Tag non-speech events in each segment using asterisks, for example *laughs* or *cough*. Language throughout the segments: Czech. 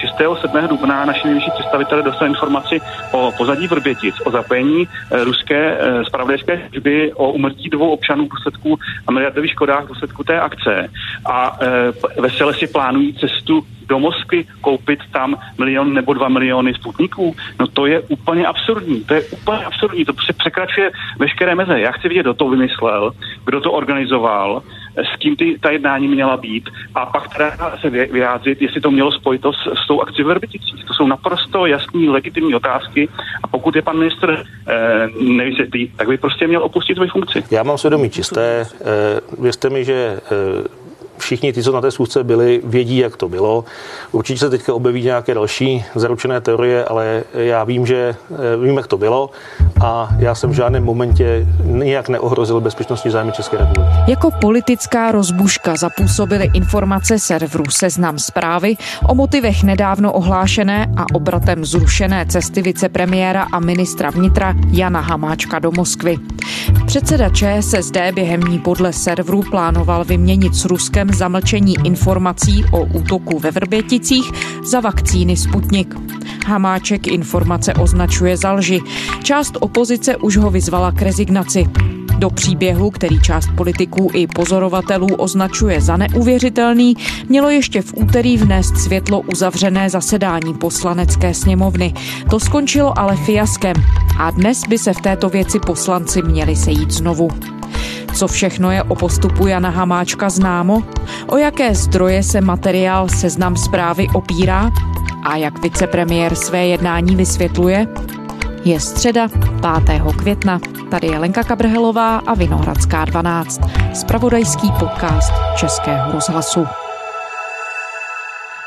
6. 7. dubna naši nejvyšší představitelé dostali informaci o pozadí Vrbětic, o zapojení eh, ruské spravodajské služby, o umrtí dvou občanů v důsledku a miliardových škodách v důsledku té akce a vesele si plánují cestu do Moskvy, koupit tam milion nebo dva miliony sputniků, no to je úplně absurdní. To je úplně absurdní. To překračuje veškeré meze. Já chci vidět, kdo to vymyslel, kdo to organizoval, s kým ty, ta jednání měla být a pak teda se vyjádřit, jestli to mělo spojitost s, s tou akcí v To jsou naprosto jasný, legitimní otázky a pokud je pan ministr e, nevysvětlí, tak by prostě měl opustit svoji funkci. Já mám svědomí čisté. E, věřte mi, že e, všichni ty, co na té schůzce byli, vědí, jak to bylo. Určitě se teďka objeví nějaké další zaručené teorie, ale já vím, že vím, jak to bylo a já jsem v žádném momentě nijak neohrozil bezpečnostní zájmy České republiky. Jako politická rozbuška zapůsobily informace serveru Seznam zprávy o motivech nedávno ohlášené a obratem zrušené cesty vicepremiéra a ministra vnitra Jana Hamáčka do Moskvy. Předseda ČSSD během ní podle serveru plánoval vyměnit s Ruskem zamlčení informací o útoku ve Vrběticích za vakcíny Sputnik. Hamáček informace označuje za lži. Část opozice už ho vyzvala k rezignaci. Do příběhu, který část politiků i pozorovatelů označuje za neuvěřitelný, mělo ještě v úterý vnést světlo uzavřené zasedání poslanecké sněmovny. To skončilo ale fiaskem a dnes by se v této věci poslanci měli sejít znovu. Co všechno je o postupu Jana Hamáčka známo? O jaké zdroje se materiál Seznam zprávy opírá? A jak vicepremiér své jednání vysvětluje? Je středa 5. května. Tady je Lenka Kabrhelová a Vinohradská 12. Spravodajský podcast Českého rozhlasu.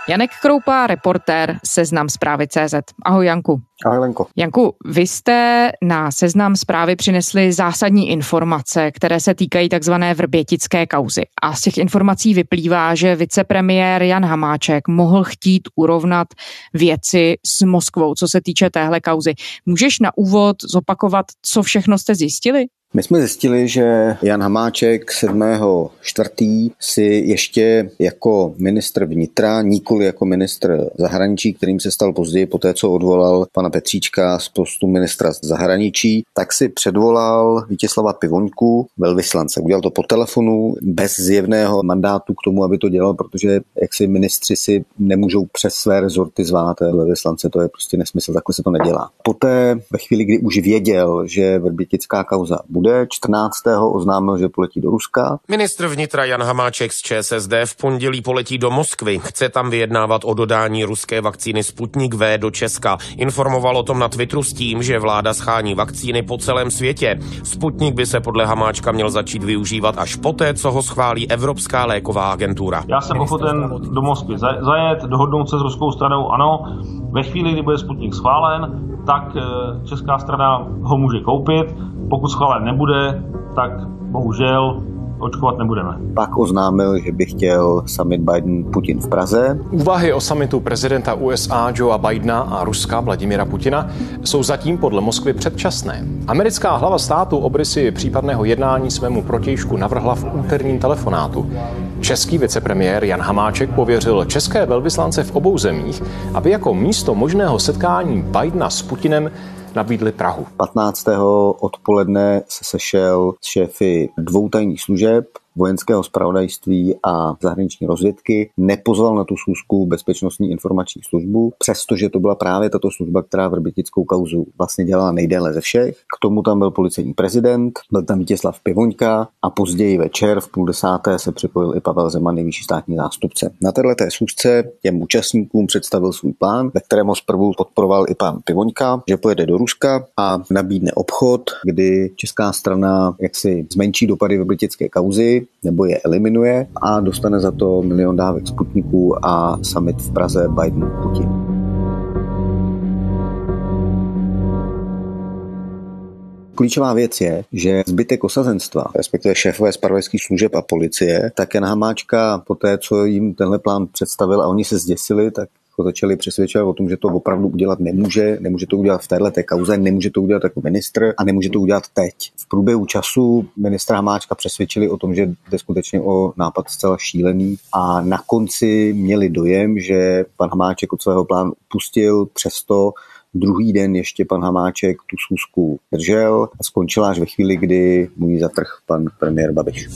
Janek Kroupa, reportér Seznam zprávy CZ. Ahoj Janku. Ahoj Lenko. Janku, vy jste na Seznam zprávy přinesli zásadní informace, které se týkají takzvané vrbětické kauzy. A z těch informací vyplývá, že vicepremiér Jan Hamáček mohl chtít urovnat věci s Moskvou, co se týče téhle kauzy. Můžeš na úvod zopakovat, co všechno jste zjistili? My jsme zjistili, že Jan Hamáček 7.4. si ještě jako ministr vnitra, nikoli jako ministr zahraničí, kterým se stal později po té, co odvolal pana Petříčka z postu ministra zahraničí, tak si předvolal Vítězslava Pivoňku, velvyslance. Udělal to po telefonu, bez zjevného mandátu k tomu, aby to dělal, protože jak si ministři si nemůžou přes své rezorty zvát velvyslance, to je prostě nesmysl, takhle se to nedělá. Poté, ve chvíli, kdy už věděl, že vrbitická kauza bude, bude. 14. oznámil, že poletí do Ruska. Ministr vnitra Jan Hamáček z ČSSD v pondělí poletí do Moskvy. Chce tam vyjednávat o dodání ruské vakcíny Sputnik V do Česka. Informoval o tom na Twitteru s tím, že vláda schání vakcíny po celém světě. Sputnik by se podle Hamáčka měl začít využívat až poté, co ho schválí Evropská léková agentura. Já jsem ochoten do Moskvy zajet, dohodnout se s ruskou stranou, ano. Ve chvíli, kdy bude Sputnik schválen, tak eh, česká strana ho může koupit. Pokud schválen nebude, tak bohužel očkovat nebudeme. Pak oznámil, že by chtěl summit Biden-Putin v Praze. Úvahy o summitu prezidenta USA Joea Bidena a Ruska Vladimira Putina jsou zatím podle Moskvy předčasné. Americká hlava státu obrysy případného jednání svému protějšku navrhla v úterním telefonátu. Český vicepremiér Jan Hamáček pověřil české velvyslance v obou zemích, aby jako místo možného setkání Bidena s Putinem nabídli Prahu. 15. odpoledne se sešel s šéfy dvou tajných služeb, vojenského spravodajství a zahraniční rozvědky, nepozval na tu schůzku bezpečnostní informační službu, přestože to byla právě tato služba, která vrbitickou kauzu vlastně dělala nejdéle ze všech. K tomu tam byl policejní prezident, byl tam Vítězslav Pivoňka a později večer v půl desáté se připojil i Pavel Zeman, nejvyšší státní zástupce. Na této schůzce těm účastníkům představil svůj plán, ve kterém ho zprvu podporoval i pan Pivoňka, že pojede do Ruska a nabídne obchod, kdy česká strana jaksi zmenší dopady vrbitěcké kauzy, nebo je eliminuje a dostane za to milion dávek Sputniků a summit v Praze Biden-Putin. Klíčová věc je, že zbytek osazenstva, respektive šéfové spravodajských služeb a policie, tak Jan Hamáčka po té, co jim tenhle plán představil a oni se zděsili, tak ho začali přesvědčovat o tom, že to opravdu udělat nemůže, nemůže to udělat v téhle té kauze, nemůže to udělat jako ministr a nemůže to udělat teď. V průběhu času ministra Hamáčka přesvědčili o tom, že jde skutečně o nápad zcela šílený a na konci měli dojem, že pan Hamáček od svého plánu upustil, přesto Druhý den ještě pan Hamáček tu schůzku držel a skončila až ve chvíli, kdy mu ji zatrh pan premiér Babiš.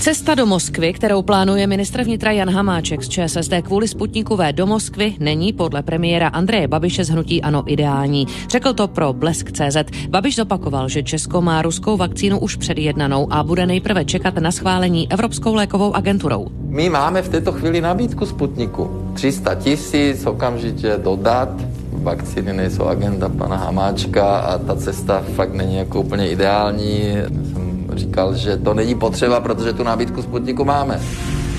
Cesta do Moskvy, kterou plánuje ministr vnitra Jan Hamáček z ČSSD kvůli Sputnikové do Moskvy, není podle premiéra Andreje Babiše z hnutí Ano ideální. Řekl to pro Blesk.cz. Babiš zopakoval, že Česko má ruskou vakcínu už předjednanou a bude nejprve čekat na schválení Evropskou lékovou agenturou. My máme v této chvíli nabídku Sputniku. 300 tisíc okamžitě dodat vakcíny nejsou agenda pana Hamáčka a ta cesta fakt není jako úplně ideální. Jsem říkal, že to není potřeba, protože tu nabídku Sputniku máme.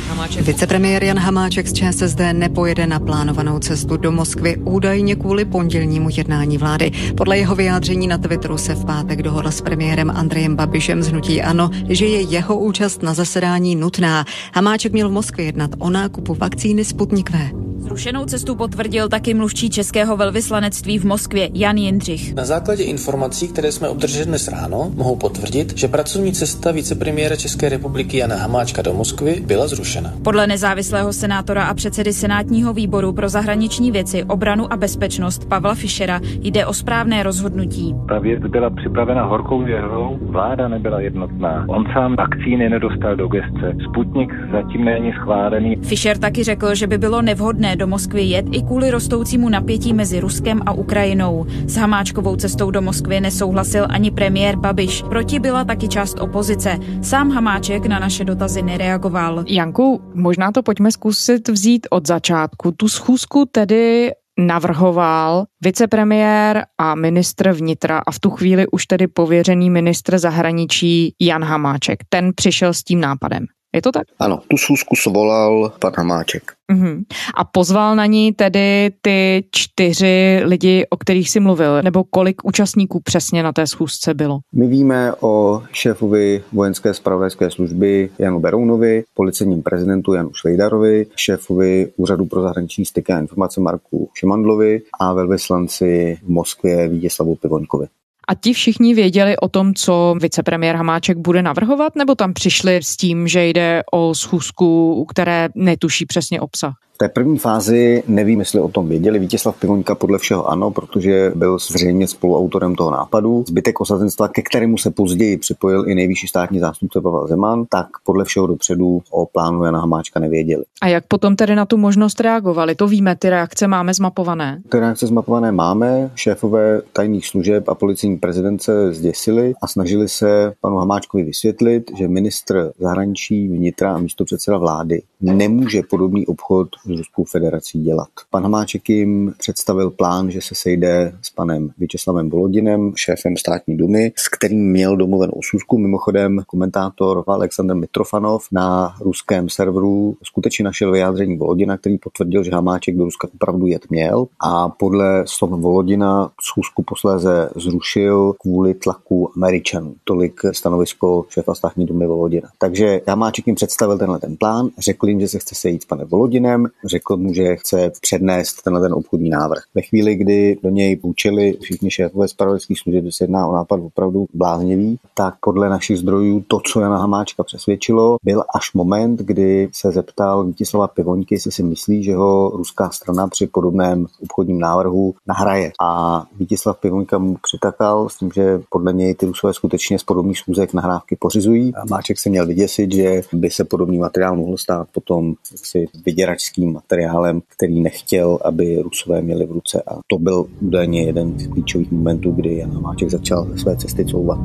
Hamáček. Vicepremiér Jan Hamáček z ČSSD nepojede na plánovanou cestu do Moskvy údajně kvůli pondělnímu jednání vlády. Podle jeho vyjádření na Twitteru se v pátek dohodl s premiérem Andrejem Babišem z Hnutí Ano, že je jeho účast na zasedání nutná. Hamáček měl v Moskvě jednat o nákupu vakcíny Sputnik V. Zrušenou cestu potvrdil taky mluvčí českého velvyslanectví v Moskvě Jan Jindřich. Na základě informací, které jsme obdrželi dnes ráno, mohou potvrdit, že pracovní cesta vicepremiéra České republiky Jana Hamáčka do Moskvy byla zrušena. Podle nezávislého senátora a předsedy Senátního výboru pro zahraniční věci, obranu a bezpečnost Pavla Fischera jde o správné rozhodnutí. Ta věc byla připravena horkou věrou, vláda nebyla jednotná. On sám vakcíny nedostal do gestce. Sputnik zatím není schválený. Fischer taky řekl, že by bylo nevhodné do Moskvy jet i kvůli rostoucímu napětí mezi Ruskem a Ukrajinou. S Hamáčkovou cestou do Moskvy nesouhlasil ani premiér Babiš. Proti byla taky část opozice. Sám Hamáček na naše dotazy nereagoval. Janku, možná to pojďme zkusit vzít od začátku. Tu schůzku tedy navrhoval vicepremiér a ministr vnitra a v tu chvíli už tedy pověřený ministr zahraničí Jan Hamáček. Ten přišel s tím nápadem. Je to tak? Ano, tu schůzku svolal pan Hamáček. Uh-huh. A pozval na ní tedy ty čtyři lidi, o kterých si mluvil, nebo kolik účastníků přesně na té schůzce bylo? My víme o šéfovi vojenské spravodajské služby Janu Berounovi, policejním prezidentu Janu Švejdarovi, šéfovi Úřadu pro zahraniční styky a informace Marku Šimandlovi a velvyslanci v Moskvě Vítězslavu Pivoňkovi. A ti všichni věděli o tom, co vicepremiér Hamáček bude navrhovat, nebo tam přišli s tím, že jde o schůzku, které netuší přesně obsah? V té první fázi nevím, jestli o tom věděli. Vítězslav Pivoňka podle všeho ano, protože byl zřejmě spoluautorem toho nápadu. Zbytek osazenstva, ke kterému se později připojil i nejvyšší státní zástupce Pavel Zeman, tak podle všeho dopředu o plánu Jana Hamáčka nevěděli. A jak potom tedy na tu možnost reagovali? To víme, ty reakce máme zmapované. Ty reakce zmapované máme. Šéfové tajných služeb a policijní prezidence zděsili a snažili se panu Hamáčkovi vysvětlit, že ministr zahraničí, vnitra a místo předseda vlády nemůže podobný obchod s Ruskou federací dělat. Pan Hamáček jim představil plán, že se sejde s panem Vyčeslavem Volodinem, šéfem státní dumy, s kterým měl domluvenou schůzku. Mimochodem komentátor Aleksandr Mitrofanov na ruském serveru skutečně našel vyjádření Volodina, který potvrdil, že Hamáček do Ruska opravdu jet měl a podle slov Volodina schůzku posléze zrušil kvůli tlaku Američanů. Tolik stanovisko šéfa státní dumy Volodina. Takže Hamáček jim představil tenhle ten plán, řekl jim, že se chce sejít s panem Volodinem, řekl mu, že chce přednést tenhle ten obchodní návrh. Ve chvíli, kdy do něj půjčili všichni šéfové spravodajských služeb, že se jedná o nápad opravdu bláznivý, tak podle našich zdrojů to, co Jana Hamáčka přesvědčilo, byl až moment, kdy se zeptal Vítislava Pivoňky, jestli si myslí, že ho ruská strana při podobném obchodním návrhu nahraje. A Vítislav Pivoňka mu přitakal s tím, že podle něj ty rusové skutečně z podobných schůzek nahrávky pořizují. A Máček se měl vyděsit, že by se podobný materiál mohl stát potom si vyděračským materiálem, který nechtěl, aby Rusové měli v ruce. A to byl údajně jeden z klíčových momentů, kdy Jan Hamáček začal své cesty couvat.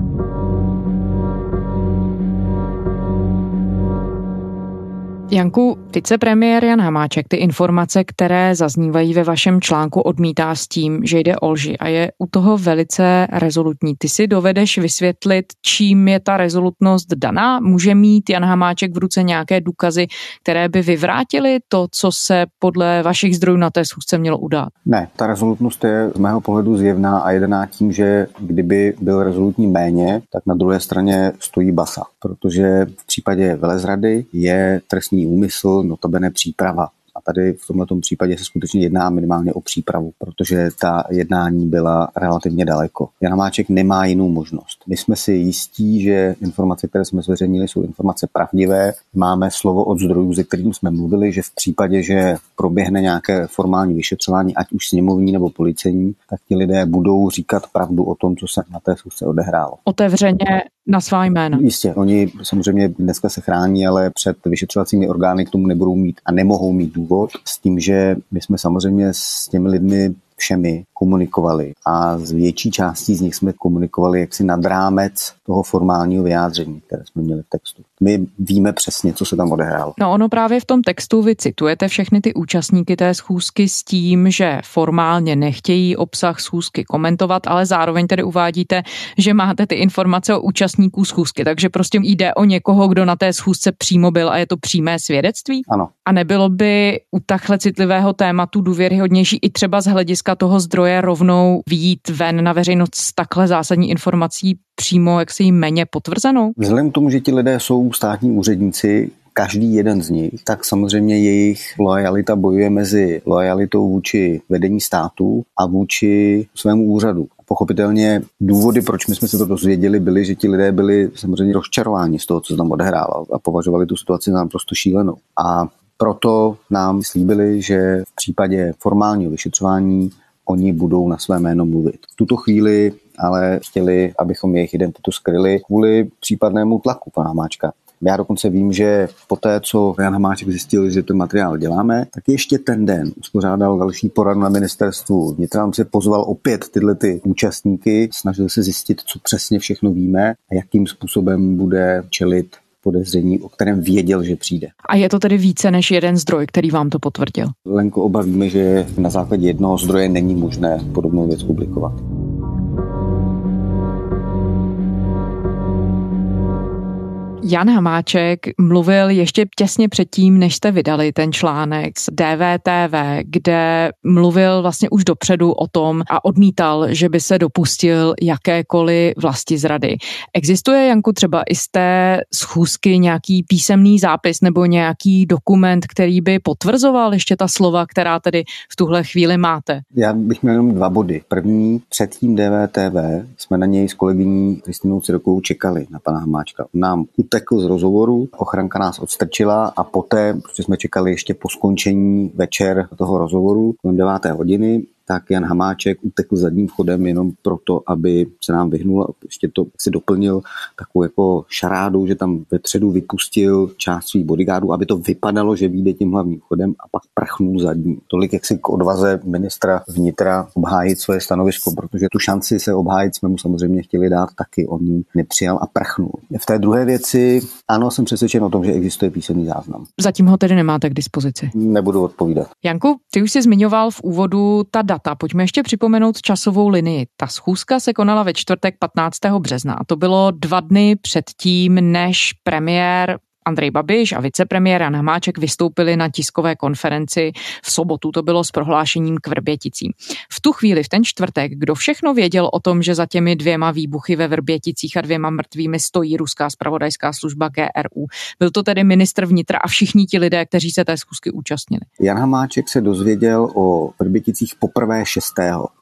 Janku, vicepremiér Jan Hamáček ty informace, které zaznívají ve vašem článku, odmítá s tím, že jde o lži a je u toho velice rezolutní. Ty si dovedeš vysvětlit, čím je ta rezolutnost daná? Může mít Jan Hamáček v ruce nějaké důkazy, které by vyvrátily to, co se podle vašich zdrojů na té schůzce mělo udát? Ne, ta rezolutnost je z mého pohledu zjevná a jedená tím, že kdyby byl rezolutní méně, tak na druhé straně stojí basa, protože v případě velezrady je trestní úmysl, notabene příprava A tady v tomto případě se skutečně jedná minimálně o přípravu, protože ta jednání byla relativně daleko. Jan Hamáček nemá jinou možnost. My jsme si jistí, že informace, které jsme zveřejnili, jsou informace pravdivé. Máme slovo od zdrojů, ze kterým jsme mluvili, že v případě, že proběhne nějaké formální vyšetřování, ať už sněmovní nebo policejní, tak ti lidé budou říkat pravdu o tom, co se na té schůzce odehrálo. Otevřeně na svá jména. Jistě, oni samozřejmě dneska se chrání, ale před vyšetřovacími orgány k tomu nebudou mít a nemohou mít důvod s tím, že my jsme samozřejmě s těmi lidmi všemi komunikovali a z větší částí z nich jsme komunikovali jaksi nad rámec toho formálního vyjádření, které jsme měli v textu. My víme přesně, co se tam odehrálo. No ono právě v tom textu vy citujete všechny ty účastníky té schůzky s tím, že formálně nechtějí obsah schůzky komentovat, ale zároveň tedy uvádíte, že máte ty informace o účastníků schůzky, takže prostě jde o někoho, kdo na té schůzce přímo byl a je to přímé svědectví? Ano. A nebylo by u takhle citlivého tématu důvěryhodnější i třeba z hlediska toho zdroje rovnou výjít ven na veřejnost s takhle zásadní informací přímo jak si méně potvrzenou? Vzhledem k tomu, že ti lidé jsou státní úředníci, každý jeden z nich, tak samozřejmě jejich lojalita bojuje mezi lojalitou vůči vedení státu a vůči svému úřadu. Pochopitelně důvody, proč my jsme se to dozvěděli, byly, že ti lidé byli samozřejmě rozčarováni z toho, co se tam odehrálo a považovali tu situaci za naprosto šílenou. A proto nám slíbili, že v případě formálního vyšetřování oni budou na své jméno mluvit. V tuto chvíli ale chtěli, abychom jejich identitu skryli kvůli případnému tlaku pana Hamáčka. Já dokonce vím, že po té, co Jan Hamáček zjistil, že ten materiál děláme, tak ještě ten den uspořádal další poradu na ministerstvu vnitra. Se pozval opět tyhle ty účastníky, snažil se zjistit, co přesně všechno víme a jakým způsobem bude čelit podezření, o kterém věděl, že přijde. A je to tedy více než jeden zdroj, který vám to potvrdil? Lenko, oba víme, že na základě jednoho zdroje není možné podobnou věc publikovat. Jan Hamáček mluvil ještě těsně předtím, než jste vydali ten článek z DVTV, kde mluvil vlastně už dopředu o tom a odmítal, že by se dopustil jakékoliv vlasti zrady. Existuje, Janku, třeba i z té schůzky nějaký písemný zápis nebo nějaký dokument, který by potvrzoval ještě ta slova, která tedy v tuhle chvíli máte? Já bych měl jenom dva body. První, před tím DVTV jsme na něj s kolegyní Kristinou Cirokou čekali na pana Hamáčka. Nám utekl z rozhovoru, ochranka nás odstrčila a poté, protože jsme čekali ještě po skončení večer toho rozhovoru, kolem 9. hodiny, tak Jan Hamáček utekl zadním chodem jenom proto, aby se nám vyhnul a ještě to si doplnil takovou jako šarádou, že tam ve tředu vypustil část svých bodyguardů, aby to vypadalo, že vyjde tím hlavním chodem a pak prchnul zadním. Tolik jak si k odvaze ministra vnitra obhájit své stanovisko, protože tu šanci se obhájit jsme mu samozřejmě chtěli dát taky. On ji nepřijal a prchnul. V té druhé věci, ano, jsem přesvědčen o tom, že existuje písemný záznam. Zatím ho tedy nemáte k dispozici. Nebudu odpovídat. Janku, ty už jsi zmiňoval v úvodu ta data. Pojďme ještě připomenout časovou linii. Ta schůzka se konala ve čtvrtek 15. března a to bylo dva dny před tím, než premiér Andrej Babiš a vicepremiér Jan Hamáček vystoupili na tiskové konferenci v sobotu. To bylo s prohlášením k Vrběticím. V tu chvíli, v ten čtvrtek, kdo všechno věděl o tom, že za těmi dvěma výbuchy ve Vrběticích a dvěma mrtvými stojí ruská spravodajská služba GRU. Byl to tedy ministr vnitra a všichni ti lidé, kteří se té schůzky účastnili. Jan Hamáček se dozvěděl o Vrběticích poprvé 6.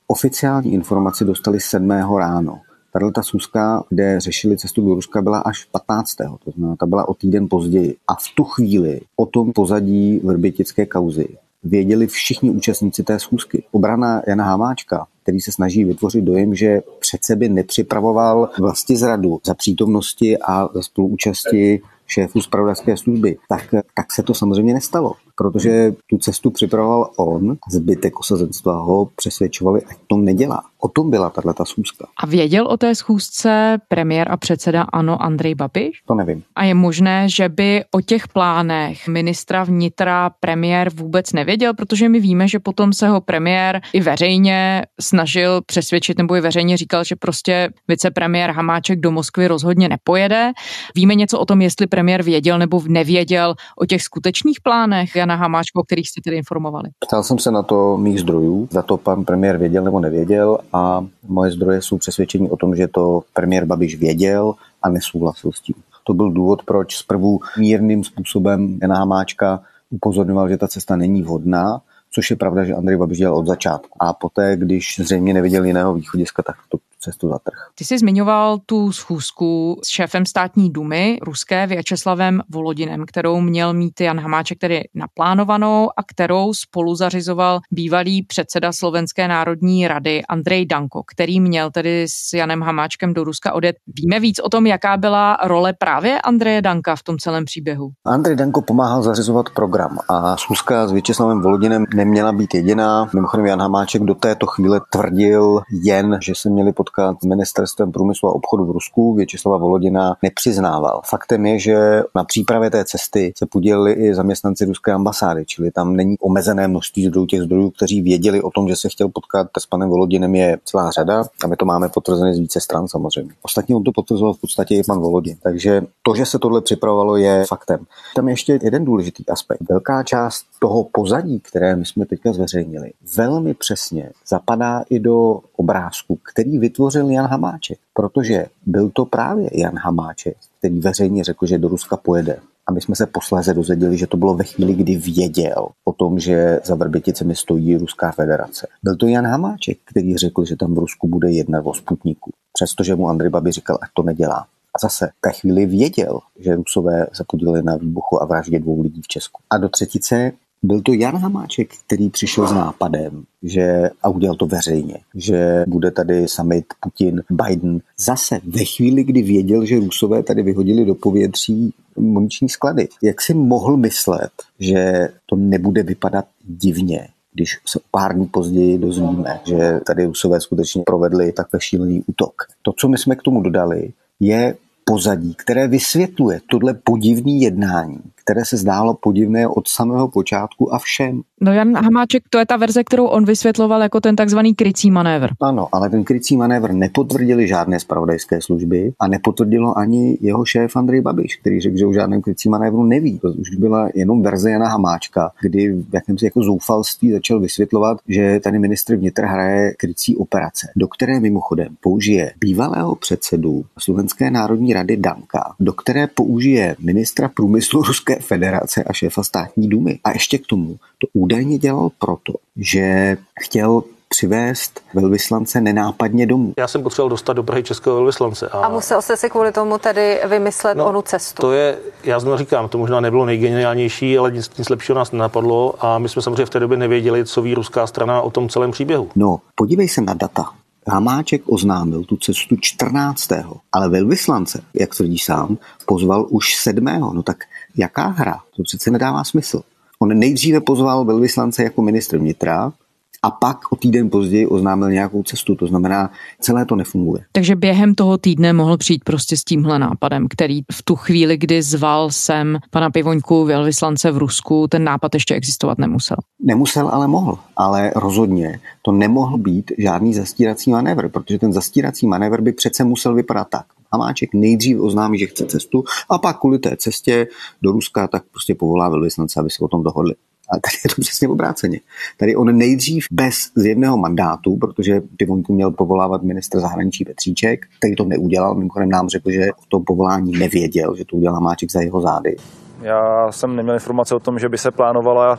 Oficiální informaci dostali 7. ráno. Tahle ta schůzka, kde řešili cestu do Ruska, byla až 15. To znamená, ta byla o týden později. A v tu chvíli o tom pozadí vrbětické kauzy věděli všichni účastníci té schůzky. Obrana Jana Hamáčka, který se snaží vytvořit dojem, že před sebe nepřipravoval vlasti zradu za přítomnosti a za spoluúčasti šéfů zpravodajské služby, tak, tak se to samozřejmě nestalo protože tu cestu připravoval on zbytek osazenstva ho přesvědčovali, ať to nedělá. O tom byla tato schůzka. A věděl o té schůzce premiér a předseda ANO Andrej Babiš? To nevím. A je možné, že by o těch plánech ministra vnitra premiér vůbec nevěděl, protože my víme, že potom se ho premiér i veřejně snažil přesvědčit nebo i veřejně říkal, že prostě vicepremiér Hamáček do Moskvy rozhodně nepojede. Víme něco o tom, jestli premiér věděl nebo nevěděl o těch skutečných plánech Jana Hamáčka, o kterých jste tedy informovali? Ptal jsem se na to mých zdrojů, za to pan premiér věděl nebo nevěděl a moje zdroje jsou přesvědčení o tom, že to premiér Babiš věděl a nesouhlasil s tím. To byl důvod, proč zprvu mírným způsobem Jana Hamáčka upozorňoval, že ta cesta není vhodná, což je pravda, že Andrej Babiš dělal od začátku. A poté, když zřejmě neviděl jiného východiska, tak to cestu za trh. Ty jsi zmiňoval tu schůzku s šéfem státní dumy ruské Věčeslavem Volodinem, kterou měl mít Jan Hamáček tedy naplánovanou a kterou spolu zařizoval bývalý předseda Slovenské národní rady Andrej Danko, který měl tedy s Janem Hamáčkem do Ruska odjet. Víme víc o tom, jaká byla role právě Andreje Danka v tom celém příběhu? Andrej Danko pomáhal zařizovat program a schůzka s Věčeslavem Volodinem neměla být jediná. Mimochodem Jan Hamáček do této chvíle tvrdil jen, že se měli pod potkat s ministerstvem průmyslu a obchodu v Rusku, Věčislava Volodina nepřiznával. Faktem je, že na přípravě té cesty se podělili i zaměstnanci ruské ambasády, čili tam není omezené množství zdrojů těch zdrojů, kteří věděli o tom, že se chtěl potkat s panem Volodinem je celá řada a my to máme potvrzené z více stran samozřejmě. Ostatně on to potvrzoval v podstatě i pan Volodin. Takže to, že se tohle připravovalo, je faktem. Tam je ještě jeden důležitý aspekt. Velká část toho pozadí, které my jsme teďka zveřejnili, velmi přesně zapadá i do obrázku, který vytvořil Jan Hamáček, protože byl to právě Jan Hamáček, který veřejně řekl, že do Ruska pojede. A my jsme se posléze dozvěděli, že to bylo ve chvíli, kdy věděl o tom, že za Vrběticemi stojí Ruská federace. Byl to Jan Hamáček, který řekl, že tam v Rusku bude jednat o Sputniku, přestože mu Andrej Babi říkal, ať to nedělá. A zase v té chvíli věděl, že Rusové se podíleli na výbuchu a vraždě dvou lidí v Česku. A do třetice byl to Jan Hamáček, který přišel s nápadem, že, a udělal to veřejně, že bude tady summit Putin, Biden. Zase ve chvíli, kdy věděl, že Rusové tady vyhodili do povětří muniční sklady. Jak si mohl myslet, že to nebude vypadat divně, když se pár dní později dozvíme, že tady Rusové skutečně provedli takhle šílený útok. To, co my jsme k tomu dodali, je pozadí, které vysvětluje tohle podivný jednání, které se zdálo podivné od samého počátku a všem. No Jan Hamáček, to je ta verze, kterou on vysvětloval jako ten takzvaný krycí manévr. Ano, ale ten krycí manévr nepotvrdili žádné spravodajské služby a nepotvrdilo ani jeho šéf Andrej Babiš, který řekl, že o žádném krycí manévru neví. To už byla jenom verze Jana Hamáčka, kdy v jakémsi jako zoufalství začal vysvětlovat, že tady ministr vnitra hraje krycí operace, do které mimochodem použije bývalého předsedu Slovenské národní rady Danka, do které použije ministra průmyslu Ruské federace a šéfa státní dumy. A ještě k tomu to údajně dělal proto, že chtěl přivést velvyslance nenápadně domů. Já jsem potřeboval dostat do Prahy českého velvyslance. A, a musel jste si kvůli tomu tedy vymyslet no, onu cestu. To je, já znovu říkám, to možná nebylo nejgeniálnější, ale nic, nic lepšího nás nenapadlo a my jsme samozřejmě v té době nevěděli, co ví ruská strana o tom celém příběhu. No, podívej se na data. Hamáček oznámil tu cestu 14. ale velvyslance, jak tvrdí sám, pozval už 7. No tak jaká hra? To přece nedává smysl. On nejdříve pozval velvyslance jako ministr vnitra, a pak o týden později oznámil nějakou cestu. To znamená, celé to nefunguje. Takže během toho týdne mohl přijít prostě s tímhle nápadem, který v tu chvíli, kdy zval sem pana Pivoňku, velvyslance v Rusku, ten nápad ještě existovat nemusel. Nemusel, ale mohl. Ale rozhodně to nemohl být žádný zastírací manévr, protože ten zastírací manévr by přece musel vypadat tak. Hamáček nejdřív oznámí, že chce cestu a pak kvůli té cestě do Ruska tak prostě povolá velvyslance, aby se o tom dohodli. A tady je to přesně obráceně. Tady on nejdřív bez z jedného mandátu, protože Pivoňku měl povolávat ministr zahraničí Petříček, který to neudělal, mimochodem nám řekl, že o tom povolání nevěděl, že to udělal Máček za jeho zády. Já jsem neměl informace o tom, že by se plánovala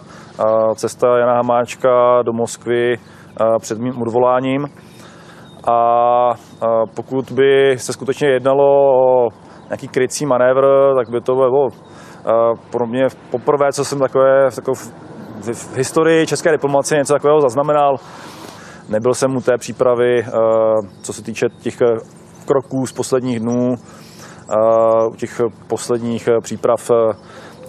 cesta Jana Hamáčka do Moskvy před mým odvoláním. A pokud by se skutečně jednalo o nějaký krycí manévr, tak by to bylo pro mě poprvé, co jsem takové, takové v historii české diplomacie něco takového zaznamenal. Nebyl jsem u té přípravy, co se týče těch kroků z posledních dnů, u těch posledních příprav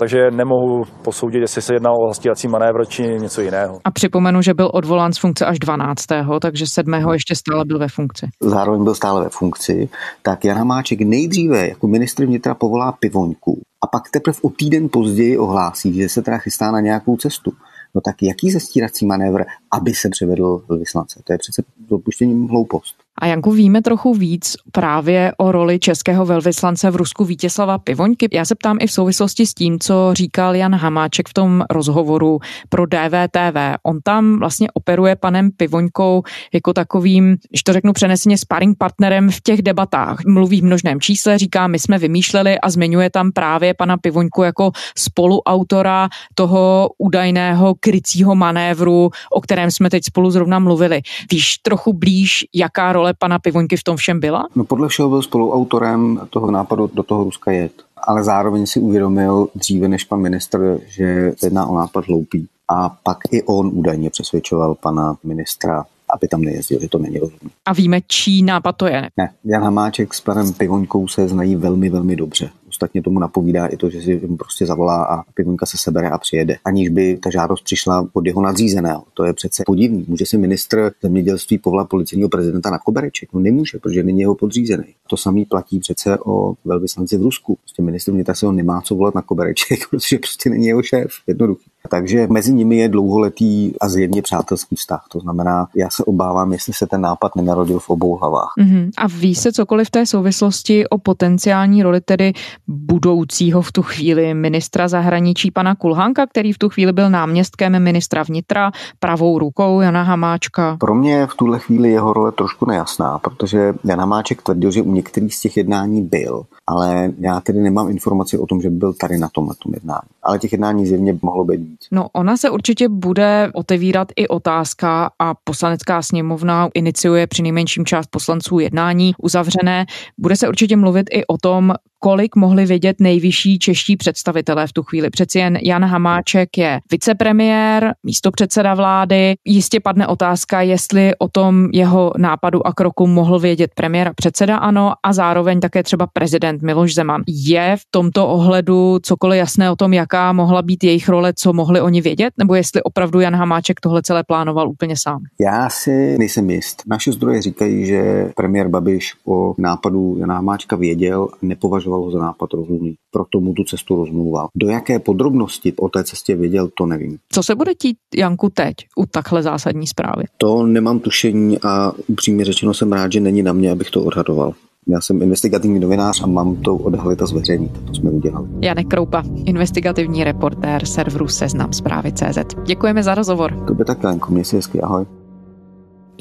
takže nemohu posoudit, jestli se jedná o zastírací manévr či něco jiného. A připomenu, že byl odvolán z funkce až 12. takže 7. ještě stále byl ve funkci. Zároveň byl stále ve funkci, tak Jan Hamáček nejdříve jako ministr vnitra povolá pivoňku a pak teprve o týden později ohlásí, že se teda chystá na nějakou cestu. No tak jaký zastírací manévr, aby se převedl do vyslance? To je přece dopuštěním hloupost. A Janku, víme trochu víc právě o roli českého velvyslance v Rusku Vítězslava Pivoňky. Já se ptám i v souvislosti s tím, co říkal Jan Hamáček v tom rozhovoru pro DVTV. On tam vlastně operuje panem Pivoňkou jako takovým, že to řeknu přeneseně, sparring partnerem v těch debatách. Mluví v množném čísle, říká, my jsme vymýšleli a zmiňuje tam právě pana Pivoňku jako spoluautora toho údajného krycího manévru, o kterém jsme teď spolu zrovna mluvili. Víš trochu blíž, jaká role pana Pivoňky v tom všem byla? No podle všeho byl spoluautorem toho nápadu do toho Ruska jet. Ale zároveň si uvědomil dříve než pan ministr, že jedná o nápad hloupý. A pak i on údajně přesvědčoval pana ministra aby tam nejezdil, že to není rozumné. A víme, čí nápad to je? Ne, Jan Hamáček s panem Pivoňkou se znají velmi, velmi dobře. Ostatně tomu napovídá i to, že si prostě zavolá a Pivoňka se sebere a přijede. Aniž by ta žádost přišla od jeho nadřízeného. To je přece podivný. Může si ministr zemědělství povolat policejního prezidenta na kobereček? No nemůže, protože není jeho podřízený. To samý platí přece o velvyslanci v Rusku. Prostě ministr vnitra se ho nemá co volat na kobereček, *laughs* protože prostě není jeho šéf. Jednoduchý. Takže mezi nimi je dlouholetý a zjevně přátelský vztah. To znamená, já se obávám, jestli se ten nápad nenarodil v obou hlavách. Mm-hmm. A ví se cokoliv v té souvislosti o potenciální roli tedy budoucího v tu chvíli ministra zahraničí pana Kulhanka, který v tu chvíli byl náměstkem ministra vnitra, pravou rukou Jana Hamáčka? Pro mě v tuhle chvíli jeho role trošku nejasná, protože Jan Hamáček tvrdil, že u některých z těch jednání byl, ale já tedy nemám informaci o tom, že byl tady na tom, na tom jednání. Ale těch jednání zjevně mohlo být víc. No, ona se určitě bude otevírat i otázka a poslanecká sněmovna iniciuje při nejmenším část poslanců jednání uzavřené. Bude se určitě mluvit i o tom, kolik mohli vědět nejvyšší čeští představitelé v tu chvíli. Přeci jen Jan Hamáček je vicepremiér, místopředseda vlády. Jistě padne otázka, jestli o tom jeho nápadu a kroku mohl vědět premiér a předseda ano a zároveň také třeba prezident Miloš Zeman. Je v tomto ohledu cokoliv jasné o tom, jaká mohla být jejich role, co mohli oni vědět, nebo jestli opravdu Jan Hamáček tohle celé plánoval úplně sám? Já si nejsem jist. Naše zdroje říkají, že premiér Babiš o nápadu Jana Hamáčka věděl a nepovažoval ho za nápad rozumný. Proto mu tu cestu rozmluval. Do jaké podrobnosti o té cestě věděl, to nevím. Co se bude tít, Janku, teď u takhle zásadní zprávy? To nemám tušení a upřímně řečeno jsem rád, že není na mě, abych to odhadoval. Já jsem investigativní novinář a mám to odhalit a zveřejnit. To jsme udělali. Janek Kroupa, investigativní reportér serveru Seznam zprávy CZ. Děkujeme za rozhovor. To by tak, Janko, měj si hezky, ahoj.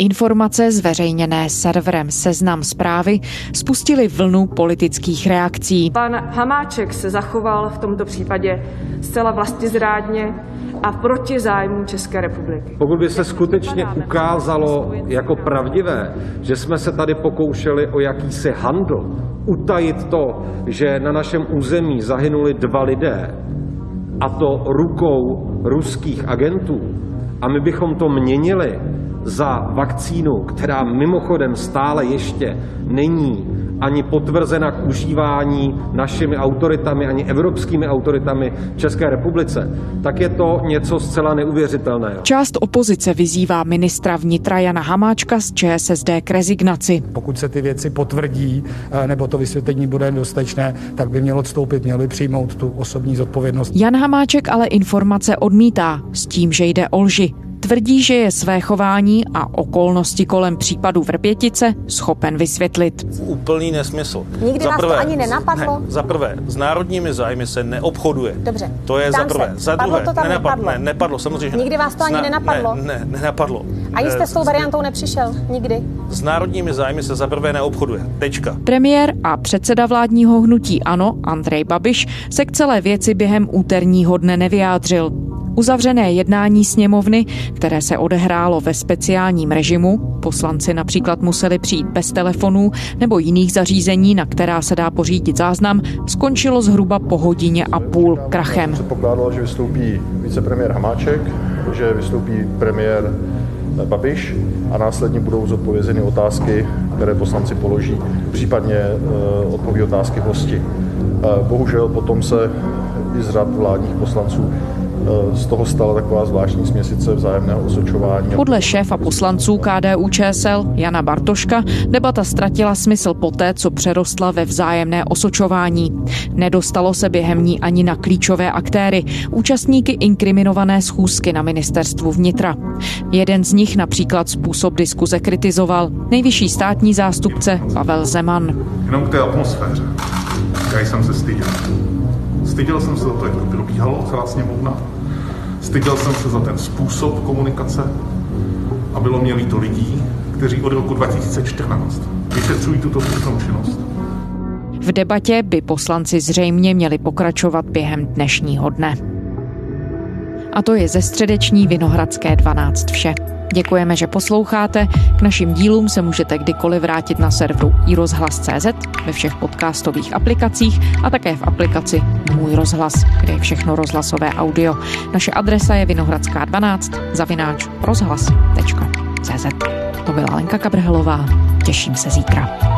Informace zveřejněné serverem Seznam zprávy spustily vlnu politických reakcí. Pan Hamáček se zachoval v tomto případě zcela vlastizrádně a proti zájmu České republiky. Pokud by se skutečně ukázalo jako pravdivé, že jsme se tady pokoušeli o jakýsi handl, utajit to, že na našem území zahynuli dva lidé, a to rukou ruských agentů, a my bychom to měnili za vakcínu, která mimochodem stále ještě není ani potvrzena k užívání našimi autoritami, ani evropskými autoritami v České republice, tak je to něco zcela neuvěřitelného. Část opozice vyzývá ministra vnitra Jana Hamáčka z ČSSD k rezignaci. Pokud se ty věci potvrdí, eh, nebo to vysvětlení bude dostatečné, tak by měl odstoupit, měl by přijmout tu osobní zodpovědnost. Jan Hamáček ale informace odmítá s tím, že jde o lži. Tvrdí, že je své chování a okolnosti kolem případu Vrbětice schopen vysvětlit. Úplný nesmysl. Nikdy vás to ani nenapadlo? Ne, za prvé, s národními zájmy se neobchoduje. Dobře. To je za prvé. Se. Za Padlo druhé, to tam nenapadlo. nepadlo. Ne, nepadlo, samozřejmě. Nikdy vás to ani Zna, nenapadlo? Ne, ne, nenapadlo. A jste s tou variantou nepřišel? Nikdy? S národními zájmy se za prvé neobchoduje. Tečka. Premiér a předseda vládního hnutí ANO Andrej Babiš se k celé věci během úterního dne nevyjádřil. Uzavřené jednání sněmovny, které se odehrálo ve speciálním režimu, poslanci například museli přijít bez telefonů nebo jiných zařízení, na která se dá pořídit záznam, skončilo zhruba po hodině a půl krachem. Předpokládalo, že vystoupí vicepremiér Hamáček, že vystoupí premiér Babiš a následně budou zodpovězeny otázky, které poslanci položí, případně uh, odpoví otázky hosti. Uh, bohužel potom se i z řad vládních poslanců z toho stala taková zvláštní směsice vzájemného osočování. Podle šéfa poslanců KDU ČSL Jana Bartoška debata ztratila smysl poté, co přerostla ve vzájemné osočování. Nedostalo se během ní ani na klíčové aktéry, účastníky inkriminované schůzky na ministerstvu vnitra. Jeden z nich například způsob diskuze kritizoval nejvyšší státní zástupce Pavel Zeman. Jenom k té atmosféře. Já jsem se styděl. Styděl jsem se za to, jak to probíhalo, celá sněmovna. Styděl jsem se za ten způsob komunikace a bylo mě líto lidí, kteří od roku 2014 vyšetřují tuto trestnou činnost. V debatě by poslanci zřejmě měli pokračovat během dnešního dne. A to je ze středeční Vinohradské 12 vše. Děkujeme, že posloucháte. K našim dílům se můžete kdykoliv vrátit na serveru iRozhlas.cz ve všech podcastových aplikacích a také v aplikaci Můj rozhlas, kde je všechno rozhlasové audio. Naše adresa je vinohradská 12 zavináč rozhlas.cz. To byla Lenka Kabrhelová. Těším se zítra.